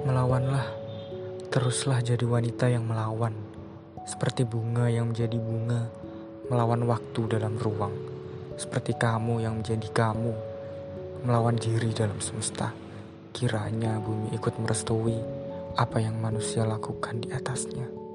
melawanlah, teruslah jadi wanita yang melawan, seperti bunga yang menjadi bunga, melawan waktu dalam ruang, seperti kamu yang menjadi kamu, melawan diri dalam semesta. Kiranya bumi ikut merestui apa yang manusia lakukan di atasnya.